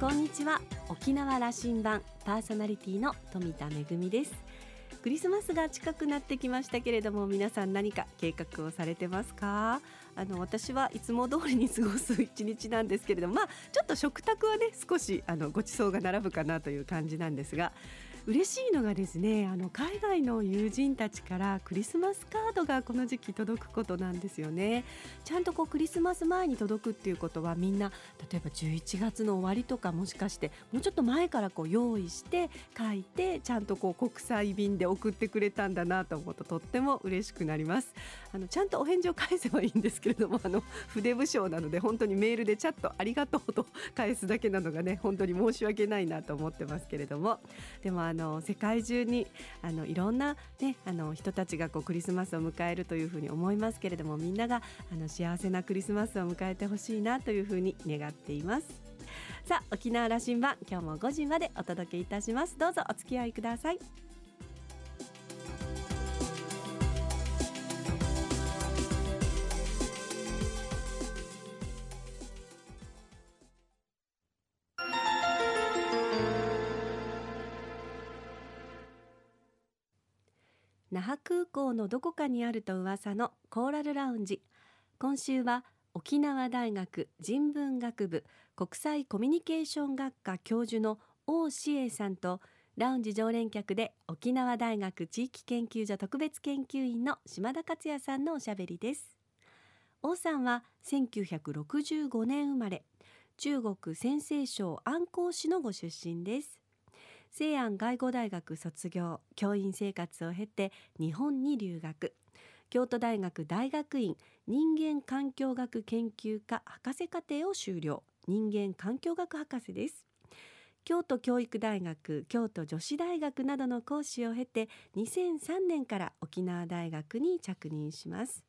こんにちは。沖縄羅針盤パーソナリティの富田恵です。クリスマスが近くなってきましたけれども皆さん何か計画をされてますか？あの私はいつも通りに過ごす一日なんですけれどもまあちょっと食卓はね少しあのご馳走が並ぶかなという感じなんですが嬉しいのがですねあの海外の友人たちからクリスマスカードがこの時期届くことなんですよね。ちゃんとこうクリスマス前に届くっていうことはみんな例えば11月の終わりとかもしかしてもうちょっと前からこう用意して書いてちゃんとこう国際便で送ってくれたんだなと思うととっても嬉しくなります。あのちゃんとお返事を返せばいいんですけれどもあの筆不詳なので本当にメールでチャットありがとうと返すだけなのがね本当に申し訳ないなと思ってますけれども。でもあの世界中にあのいろんな、ね、あの人たちがこうクリスマスを迎えるというふうに思いますけれどもみんながあの幸せなクリスマスを迎えてほしいなというふうに願っています。さあ沖縄羅針盤今日も5時までお届けいたします。どうぞお付き合いください。那覇空港のどこかにあると噂のコーラルラウンジ。今週は沖縄大学人文学部国際コミュニケーション学科教授の王志英さんとラウンジ常連客で沖縄大学地域研究所特別研究員の島田克也さんのおしゃべりです。王さんは1965年生まれ。中国陝西省安康市のご出身です。西安外語大学卒業教員生活を経て日本に留学。京都大学大学院人間環境学研究科博士課程を修了。人間環境学博士です。京都教育大学京都女子大学などの講師を経て2003年から沖縄大学に着任します。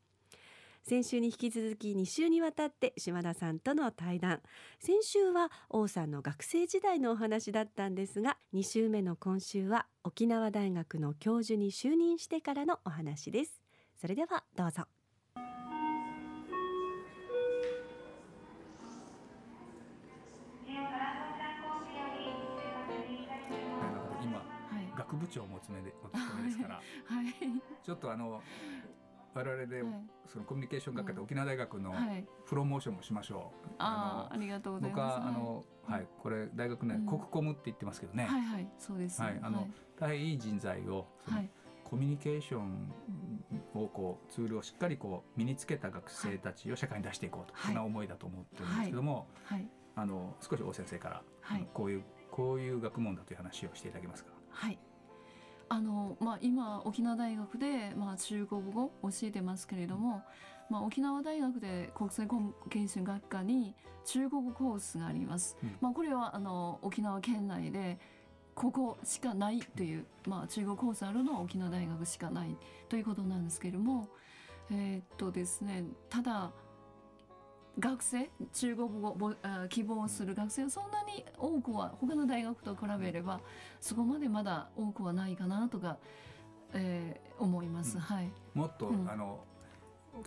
先週に引き続き2週にわたって島田さんとの対談。先週は王さんの学生時代のお話だったんですが2週目の今週は沖縄大学の教授に就任してからのお話です。それではどうぞ。今、学部長をお務めでお務めですから、はい、ちょっとあの我々で、そのコミュニケーション学科で沖縄大学のプロモーションもしましょう。あありがとうございます。僕はあの、はい、これ大学ね、国コムって言ってますけどね。はいはい。そうです。はい。あの、大変いい人材をコミュニケーションをこうツールをしっかりこう身につけた学生たちを社会に出していこうと、そんな思いだと思ってるんですけども、はい。あの少し大先生から、はい、こういうこういう学問だという話をしていただけますか？はい。あのまあ、今沖縄大学で、まあ、中国語を教えてますけれども、まあ、沖縄大学で国際コミュニケ学科に中国コースがあります。うん、まあ、これはあの沖縄県内でここしかないという、まあ、中国コースあるのは沖縄大学しかないということなんですけれども、えー、っとですね、ただ学生中国語を希望する学生はそんなに多くは他の大学と比べればそこまでまだ多くはないかなとか、えー、思います、うん、はい、もっと、うん、あの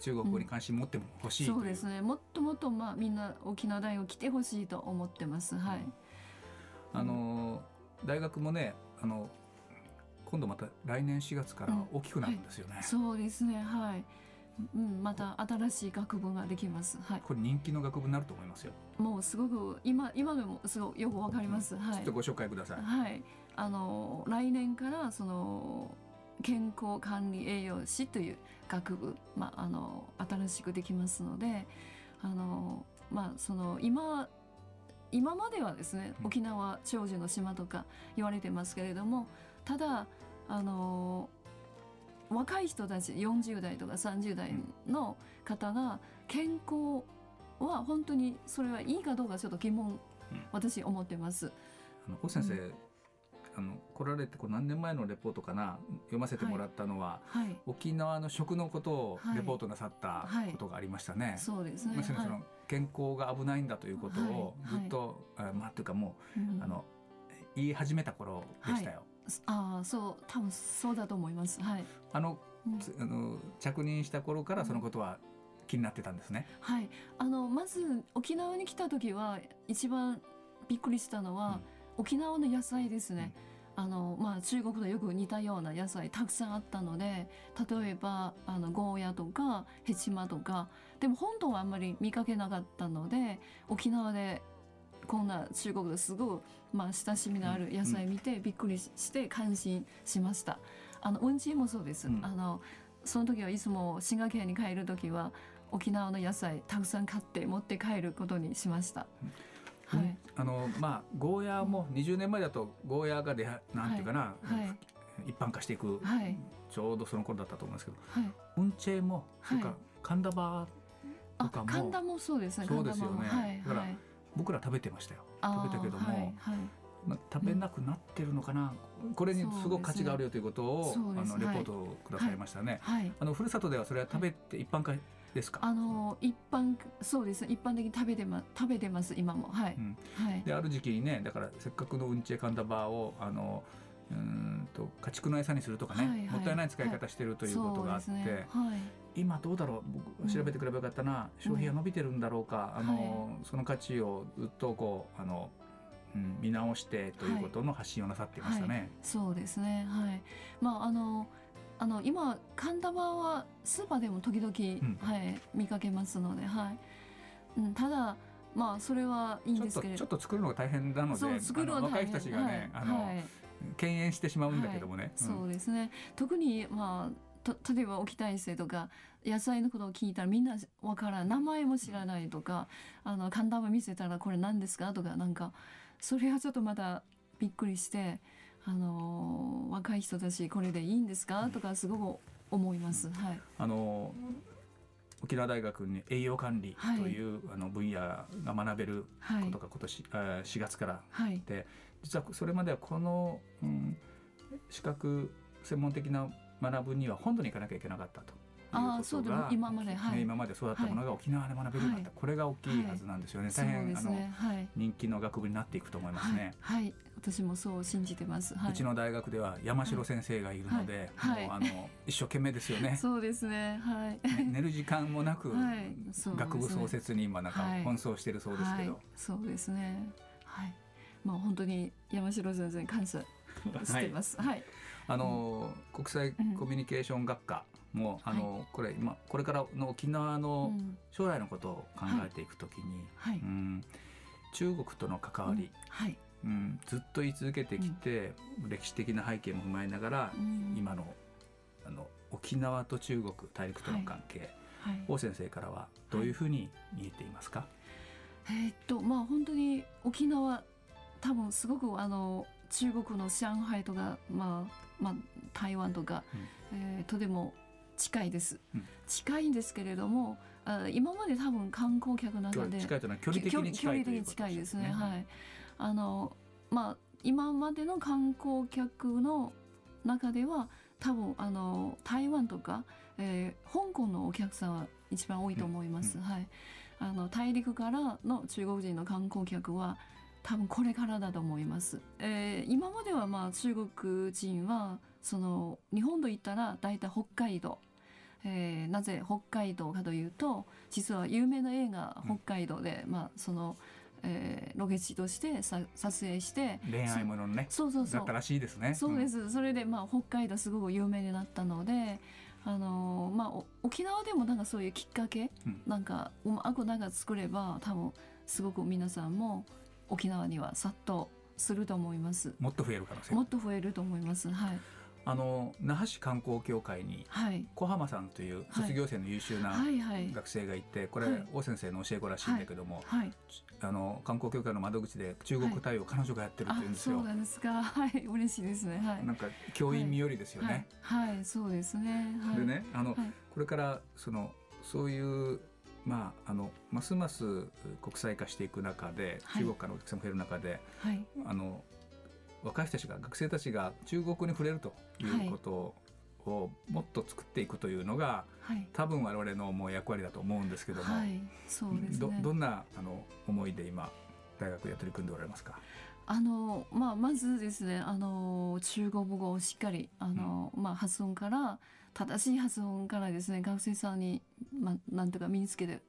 中国語に関心持っても欲しい、う。ん、そうですね。もっともっと、まあ、みんな沖縄大学来てほしいと思ってます。はい、あの大学もねあの今度また来年4月から大きくなるんですよね、はい、そうですね。はいうん、また新しい学部ができます。はい。これ人気の学部になると思いますよ。もうすごく今今でもすごくよくわかります。はい。ちょっとご紹介ください。はい。あの来年からその健康管理栄養士という学部まああの新しくできますので、あのまあその今今まではですね沖縄長寿の島とか言われてますけれどもただあの若い人たち40代とか30代の方が健康は本当にそれはいいかどうかちょっと疑問、私思ってます。あの先生、うん。あの来られてこう何年前のレポートかな読ませてもらったのは、はい。はい、沖縄の食のことをレポートなさったことがありましたね。はい、そうですね。まさにその健康が危ないんだということをずっと、はい、まあというかもう、うん、あの言い始めた頃でしたよ。ああそう多分そうだと思います。はい。あのあの着任した頃からそのことは気になってたんですね。はい、あのまず沖縄に来た時は一番びっくりしたのは、沖縄の野菜ですね。あのまあ、中国とよく似たような野菜たくさんあったので例えばあのゴーヤとかヘチマとかでも本当はあんまり見かけなかったので沖縄でこんな中国ですごい、まあ、親しみのある野菜見てびっくりして感心しました。あのうんちもそうです、うん、あのその時はいつも滋賀県に帰る時は沖縄の野菜たくさん買って持って帰ることにしました。はい、あのまあゴーヤーも20年前だとゴーヤーがでなんていうかな、はい、一般化していく、はい、ちょうどその頃だったと思うんですけど、はい、ウンチェもそれから神田バーとかも神田もそうですね。そうですよね、はい、だから僕ら食べてましたよ。食べたけども、はいまあ、食べなくなってるのかな、うん、これにすごく価値があるよということを、ね、あのレポートをくださいましたね、はい、あのふるさとではそれは食べて一般化ですか？あの一般そうです。一般的に食べてま食べてます今も。はい。うん、はい。である時期にねだからせっかくのうんちえカンダバーをあのうんと家畜の餌にするとかね、はいはい、もったいない使い方してるということがあって、はいね。はい、今どうだろう？僕調べてくればよかったな、うん、消費が伸びてるんだろうか、あの、その価値をずっとこうあのうん、見直してということの発信をなさっていましたね。はい、そうですね。はい。まああのあの今神田場はスーパーでも時々、うん、はい、見かけますので、はい。うん、ただまあそれはいいんですけれど。ちょっと作るのが大変なので作る若い人たちがね、はい、あの、はい、敬遠してしまうんだけどもね、はい。うん、そうですね。特にまあと例えば沖大生とか野菜のことを聞いたらみんなわからん。名前も知らないとかあの神田場見せたらこれ何ですかとかなんかそれはちょっとまだびっくりして。あの若い人たちこれでいいんですかとかすごく思います。はい。あの沖縄大学に栄養管理という、はい、あの分野が学べることが今年、はい、4月からで、はい、実はそれまではこの、うん、資格専門的な学ぶには本土に行かなきゃいけなかったと。あそうでも今まで、はい、今まで育ったものが沖縄で学べるようになった、はい、これが大きいはずなんですよね、はい、大変、ね、あの、はい、人気の学部になっていくと思いますね。はい、私もそう信じてます、うちの大学では山城先生がいるので、もうあの一生懸命ですよね。そうですね、はい、寝る時間もなく、学部創設に今なんか奔走してるそうですけど、そうですね。はい、まあ本当に山城先生に感謝してます。はい。あの、国際コミュニケーション学科もあの、はい、これ今これからの沖縄の将来のことを考えていくときに、はい、うん、中国との関わり、はい。うん、ずっと言い続けてきて、歴史的な背景も踏まえながら、今のあの沖縄と中国大陸との関係、王先生からはどういうふうに見えていますか、えー、っとまあ本当に沖縄多分すごくあの中国の上海とか、まあまあ、台湾とか、うん、えー、とても近いです、うん、近いんですけれどもあ今まで多分観光客の中で近いというのは距離的に近いですね、はい。あのまあ今までの観光客の中では多分あの台湾とか、えー、香港のお客さんは一番多いと思います、うん、はい。あの大陸からの中国人の観光客は多分これからだと思います。えー、今まではまあ中国人はその日本と言ったら大体北海道。えー、なぜ北海道かというと実は有名な映画北海道で、うん、まあその、えー、ロケ地としてさ撮影して恋愛ものね。そうそうそう。だったらしいですね。そうです、うん、それでまあ北海道すごく有名になったのであのー、まあ沖縄でもなんかそういうきっかけ、うん、なんかうまくなんか作れば多分すごく皆さんも沖縄には殺到すると思います。もっと増える可能性。もっと増えると思います。はい。あの那覇市観光協会に小浜さんという卒業生の優秀な学生がいて、これ王先生の教え子らしいんだけども、あの観光協会の窓口で中国対応、彼女がやってるって言うんですよ。そうなんですか。はい、嬉しいですね。はい。なんか教員身寄りですよね。はい、そうですね。でね、あの、これからそのそういうまあ、あのますます国際化していく中で、中国からのお客さんも増える中で、はい、あの若い人たちが学生たちが中国に触れるということをもっと作っていくというのが、はい、多分我々のもう役割だと思うんですけども、はい、そうです、ね、どどんなあの思いで今大学で取り組んでおられますか？あのまあ、まずですねあの中国語をしっかりあの、うん、まあ、発音から正しい発音からですね学生さんに、まあ、なんとか身につけて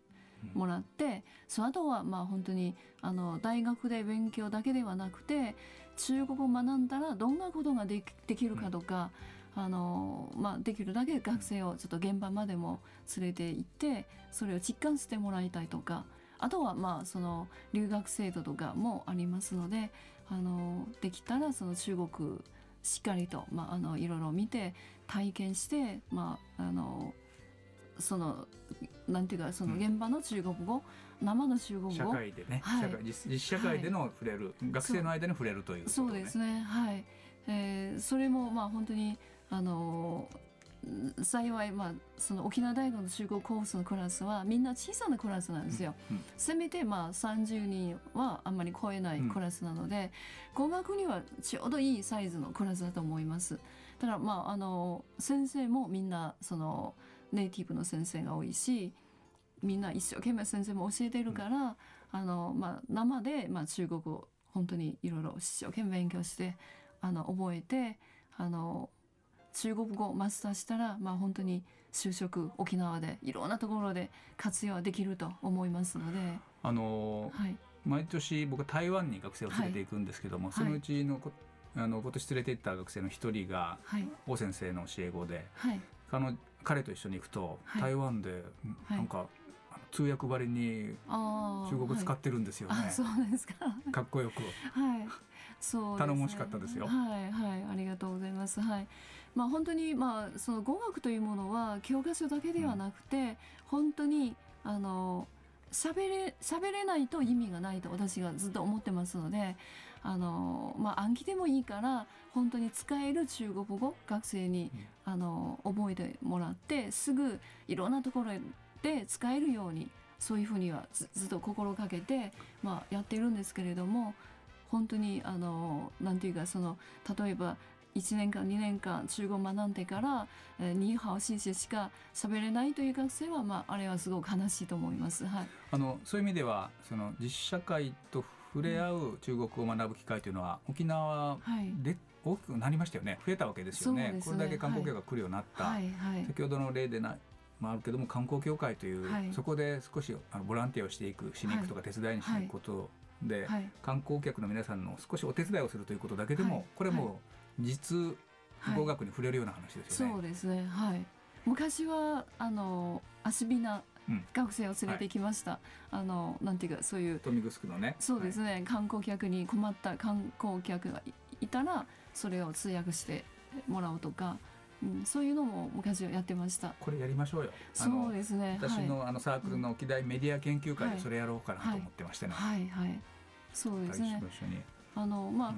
もらって、その後はまあ本当にあの大学で勉強だけではなくて中国を学んだらどんなことがでできるかとか、あのまあ、できるだけ学生をちょっと現場までも連れて行ってそれを実感してもらいたいとかあとはまあその留学制度とかもありますのであのできたらその中国しっかりと、まあ、あのいろいろ見て体験して、まあ、あのそのなんていうかその現場の中国語、うん、生の中国語社会でね、はい、社会実社会での触れる、はい、学生の間に触れるという、ね、そうですね。はい、えー、それもまあ本当にあの幸い、まあ、その沖縄大学の中国コースのクラスはみんな小さなクラスなんですよ。うんうん、せめてまあ30人はあんまり超えないクラスなので、うん、語学にはちょうどいいサイズのクラスだと思います。だからまああの先生もみんなそのネイティブの先生が多いしみんな一生懸命先生も教えてるから、あのまあ、生で、まあ、中国を本当にいろいろ一生懸命勉強してあの覚えてあの中国語をマスターしたら、まあ、本当に就職沖縄でいろんなところで活用できると思いますので。あのーはい、毎年僕は台湾に学生を連れていくんですけども、はい、そのうちのあの今年連れて行った学生の一人が、はい、王先生の教え子で、はい、彼彼と一緒に行くと、台湾でなんか、通訳ばりに中国語使ってるんですよね。そうですか。かっこよく。はい。そう、ね、頼もしかったですよ。はいはいありがとうございます。はい。まあ本当にまあその語学というものは教科書だけではなくて、うん、本当にあの喋れ喋れないと意味がないと私がずっと思ってますので。あのまあ、暗記でもいいから本当に使える中国語学生に、あの覚えてもらってすぐいろんなところで使えるようにそういうふうにはずっと心がけて、まあ、やってるんですけれども本当にあのなんていうかその例えば1年間2年間中国学んでから「えー、ニーハオシンシしか喋れないという学生は、まあ、あれはすごく悲しいと思います。はい、あのそういう意味ではその実社会と触れ合う中国を学ぶ機会というのは沖縄で大きくなりましたよね。増えたわけですよね、ね、これだけ観光客が来るようになった、はいはい、先ほどの例でなまあ、あるけども観光協会という、はい、そこで少しあのボランティアをしていくしに行くとか手伝いにしていくことで、はい、観光客の皆さんの少しお手伝いをするということだけでも、これも実語学に触れるような話ですよね。そうですね。はい。昔はあの遊びな学生を連れてきました、はい、あのなんていうかそういう豊見城のね。そうですね、はい、観光客に困った観光客がいたらそれを通訳してもらうとかうん、そういうのも昔はやってました。これやりましょうよ。そうですね。私の,、あのサークルの沖大メディア研究会でそれやろうかなと思ってましてね、はい、はい、はい、そうですね。あのまあ、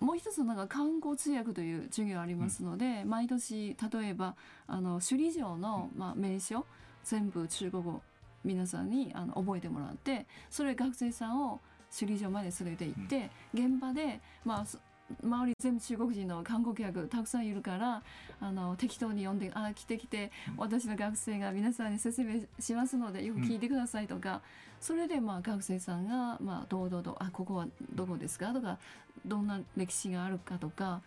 うん、もう一つなんか観光通訳という授業ありますので、うん、毎年例えばあの首里城の、まあ、名所、全部中国語皆さんにあの覚えてもらってそれ学生さんを首里城まで連れて行って、現場で、まあ、周り全部中国人の観光客たくさんいるからあの適当に呼んで「あ来て来て私の学生が皆さんに説明しますのでよく聞いてください」とか、うん、それでまあ学生さんがまあ堂々と「あここはどこですか?」とかどんな歴史があるかとか、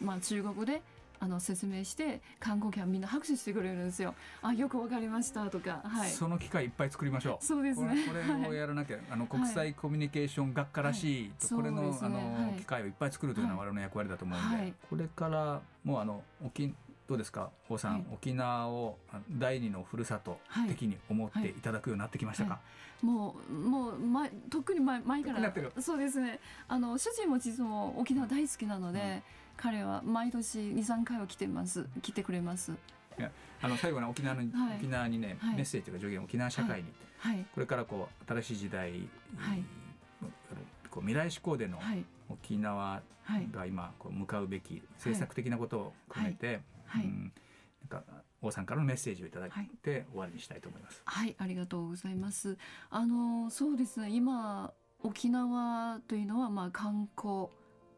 まあ、中国であの説明して観光客みんな拍手してくれるんですよ。あよくわかりましたとか、はい、その機会いっぱい作りましょう。そうですね。これこれをやらなきゃ、あの国際コミュニケーション学科らしい、はい、これの、ね、あの、機会をいっぱい作るというのは我々の役割だと思うんで、これからもうあの沖どうですか？王さん、沖縄を第二のふるさと的に思ってい。ただくようになってきましたか、もうもう前特に前前から。そうですね。あの主人も実も沖縄大好きなので、うん彼は毎年23回は来てます来てくれます。いやあの最後に沖縄に、はい、沖縄にね、はい、メッセージが助言沖縄社会に、はい、これからこう新しい時代、はい、こう未来志向での沖縄が今こう向かうべき政策的なことを含めて、はい、うん、なんか王さんからのメッセージをいただいて終わりにしたいと思います。はい、ありがとうございます。あのそうですね今沖縄というのはまあ観光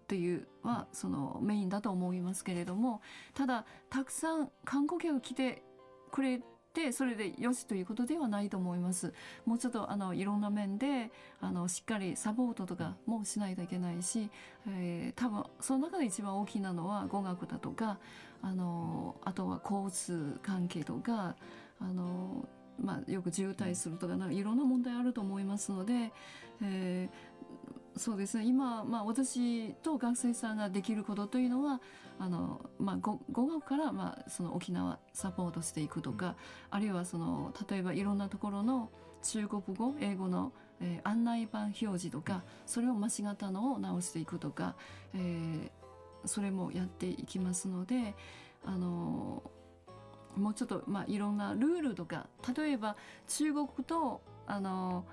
っていうはそのメインだと思いますけれどもただたくさん観光客来てくれてそれでよしということではないと思います。もうちょっとあのいろんな面であのしっかりサポートとかもしないといけないし、えー、多分その中で一番大きなのは語学だとかあのあとは交通関係とかあのまあ、よく渋滞するとかなんかいろんな問題あると思いますので、えー、そうです。ね今、まあ、私と学生さんができることというのはあの、まあ、語学から、まあ、その沖縄サポートしていくとか、あるいはその例えばいろんなところの中国語英語の、えー、案内板表示とかそれを間違ったのを直していくとか、えー、それもやっていきますのであのもうちょっと、まあ、いろんなルールとか例えば中国とあの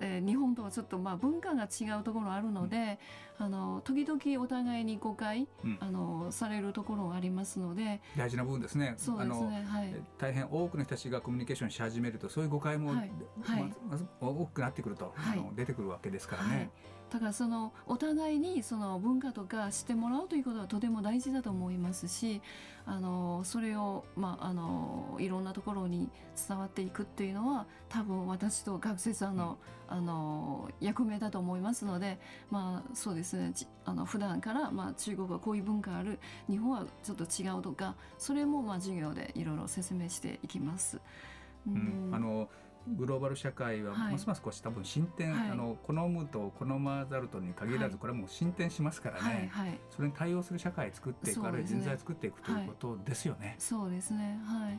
えー、日本とはちょっとまあ文化が違うところあるので、うん、あの時々お互いに誤解、うん、あのされるところがありますので大事な部分ですね。そうですね、はい、大変多くの人たちがコミュニケーションし始めるとそういう誤解も、はい。はい、まず多くなってくると、あの出てくるわけですからね。だからそのお互いにその文化とか知ってもらうということはとても大事だと思いますしあのそれを、まあ、あのいろんなところに伝わっていくっていうのは多分私と学生さんの,、あの役目だと思いますので、まあ、そうですね。あの普段から、まあ、中国はこういう文化ある。日本はちょっと違うとかそれもまあ授業でいろいろ説明していきます。うん、あのグローバル社会はますますこう多分進展、はい、あの好むと好まざるとに限らず、これはもう進展しますからね、はいはい、それに対応する社会作っていく、ね、あるいは人材作っていくということですよね。そうですね。はい。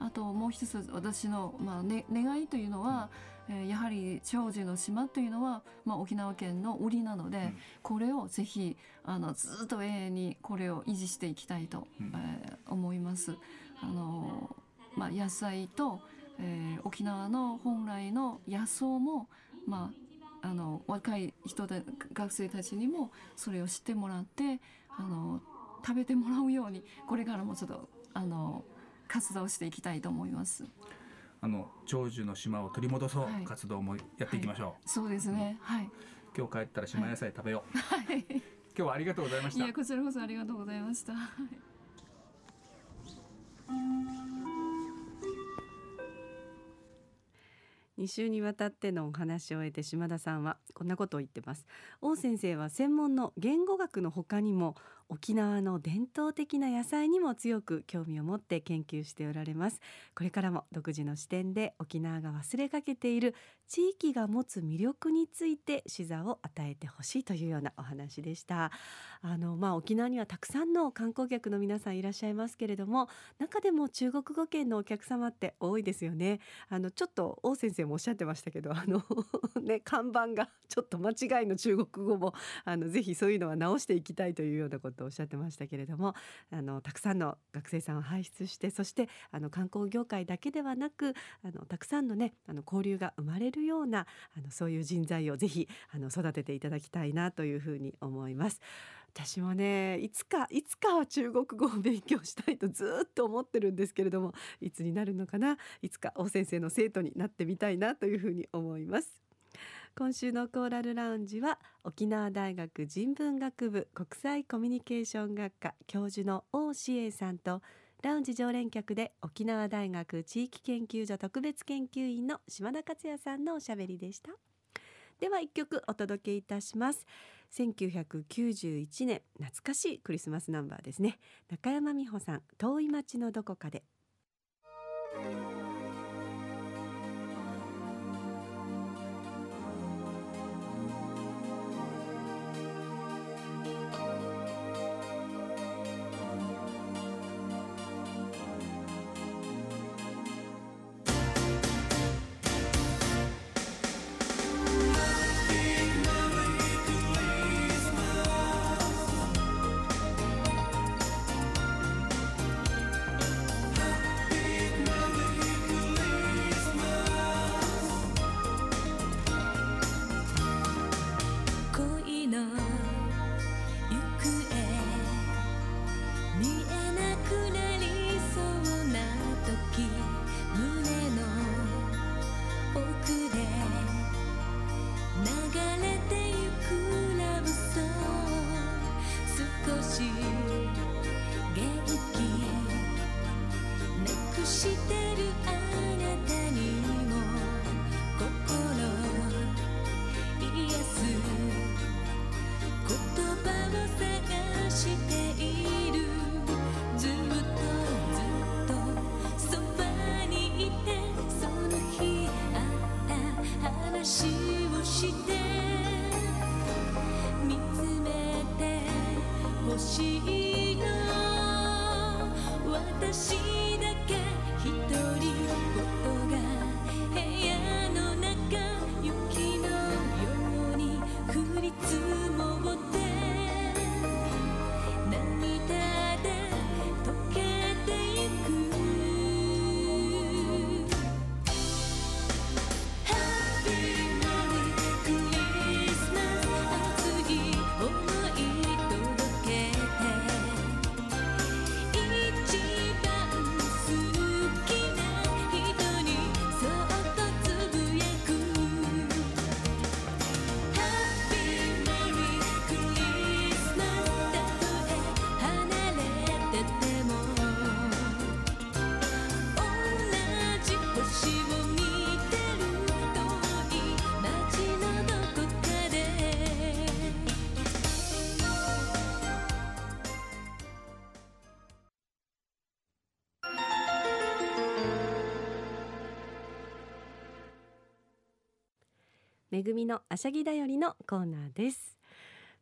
あともう一つ私の、まあね、願いというのは、うん、えー、やはり長寿の島というのは、まあ、沖縄県の売りなので、うん、これをぜひあのずっと永遠にこれを維持していきたいと、うん、えー、思います。あのまあ、野菜とえー、沖縄の本来の野草も、まあ、あの若い人で学生たちにもそれを知ってもらってあの食べてもらうようにこれからもちょっとあの活動していきたいと思います。あの長寿の島を取り戻そう、はい、活動もやっていきましょう。はい、そうですね。はい。今日帰ったら島野菜食べよう。はい。今日はありがとうございました。いやこちらこそありがとうございました。2週にわたってのお話を終えて島田さんはこんなことを言ってます。王先生は専門の言語学の他にも沖縄の伝統的な野菜にも強く興味を持って研究しておられます。これからも独自の視点で沖縄が忘れかけている地域が持つ魅力について視座を与えてほしいというようなお話でした。あのまあ沖縄にはたくさんの観光客の皆さんいらっしゃいますけれども中でも中国語圏のお客様って多いですよね。あのちょっと王先生もおっしゃってましたけど あのね看板がちょっと間違いの中国語もあのぜひそういうのは直していきたいというようなこととおっしゃってましたけれどもあのたくさんの学生さんを輩出してそしてあの観光業界だけではなくあのたくさんのねあの交流が生まれるようなあのそういう人材をぜひあの育てていただきたいなというふうに思います。私もねいつかいつかは中国語を勉強したいと ずっと思ってるんですけれどもいつになるのかないつか王先生の生徒になってみたいなというふうに思います。今週のコーラルラウンジは沖縄大学人文学部国際コミュニケーション学科教授の王志英さんとラウンジ常連客で沖縄大学地域研究所特別研究員の島田克也さんのおしゃべりでした。では一曲お届けいたします。1991年懐かしいクリスマスナンバーですね。中山美穂さん遠い町のどこかで。み見つめてほしいめぐみのあしゃぎだよりのコーナーです。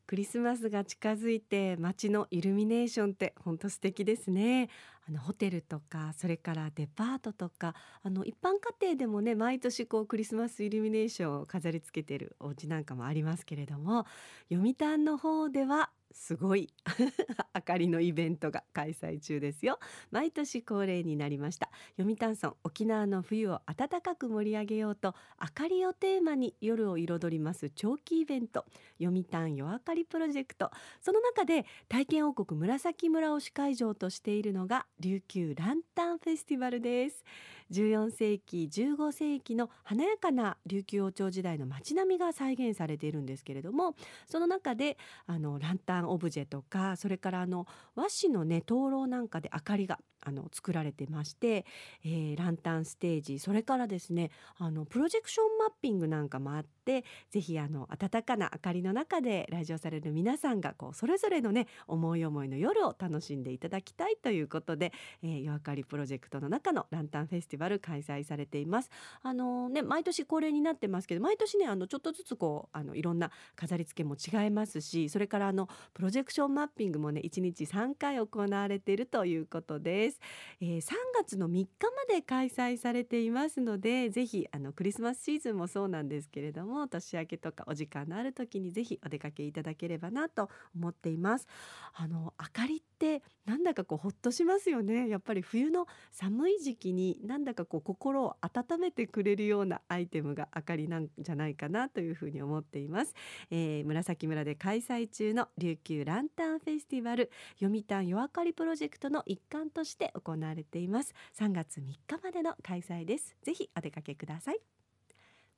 クリスマスが近づいて街のイルミネーションって本当素敵ですね。あのホテルとかそれからデパートとかあの一般家庭でもね毎年こうクリスマスイルミネーションを飾りつけてるお家なんかもありますけれども読谷の方ではすごい 明かりのイベントが開催中ですよ。毎年恒例になりました。読谷村沖縄の冬を暖かく盛り上げようと明かりをテーマに夜を彩ります長期イベント。読谷夜明かりプロジェクト。その中で体験王国紫村を主会場としているのが琉球ランタンフェスティバルです。14世紀15世紀の華やかな琉球王朝時代の街並みが再現されているんですけれどもその中であのランタンオブジェとかそれからあの和紙のね灯籠なんかで明かりがあの作られてまして、えー、ランタンステージそれからですねあのプロジェクションマッピングなんかもあってぜひあの温かな明かりの中で来場される皆さんがこうそれぞれのね思い思いの夜を楽しんでいただきたいということで、えー、夜明かりプロジェクトの中のランタンフェスティバルバル開催されています。あのね毎年恒例になってますけど毎年ねあのちょっとずつこうあのいろんな飾り付けも違いますしそれからあのプロジェクションマッピングもね1日3回行われているということです。です、えー、3月の3日まで開催されていますのでぜひあのクリスマスシーズンもそうなんですけれども年明けとかお時間のある時にぜひお出かけいただければなと思っていますあの明かりってなんだかこうほっとしますよねやっぱり冬の寒い時期になんだかこう心を温めてくれるようなアイテムが明かりなんじゃないかなというふうに思っています、えー、紫村で開催中の琉球ランタンフェスティバル読谷夜明かりプロジェクトの一環として行われています。3月3日までの開催です。ぜひお出かけください。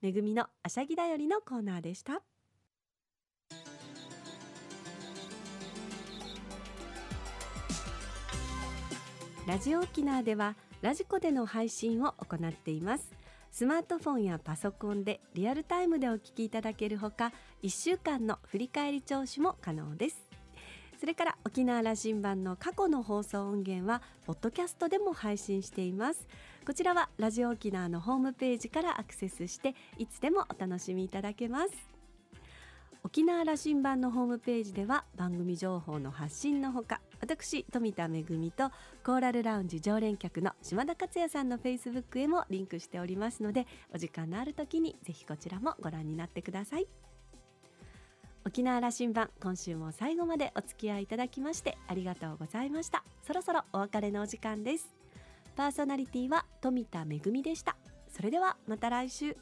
めぐみのあしゃぎだよりのコーナーでした。ラジオ沖縄ではラジコでの配信を行っています。スマートフォンやパソコンでリアルタイムでお聞きいただけるほか1週間の振り返り聴取も可能です。それから沖縄羅針盤の過去の放送音源はポッドキャストでも配信しています。こちらはラジオ沖縄のホームページからアクセスしていつでもお楽しみいただけます。沖縄羅針盤のホームページでは番組情報の発信のほか私富田恵とコーラルラウンジ常連客の島田克也さんのフェイスブックへもリンクしておりますのでお時間のある時にぜひこちらもご覧になってください。沖縄羅針盤今週も最後までお付き合いいただきましてありがとうございました。そろそろお別れのお時間です。パーソナリティは富田恵でした。それではまた来週。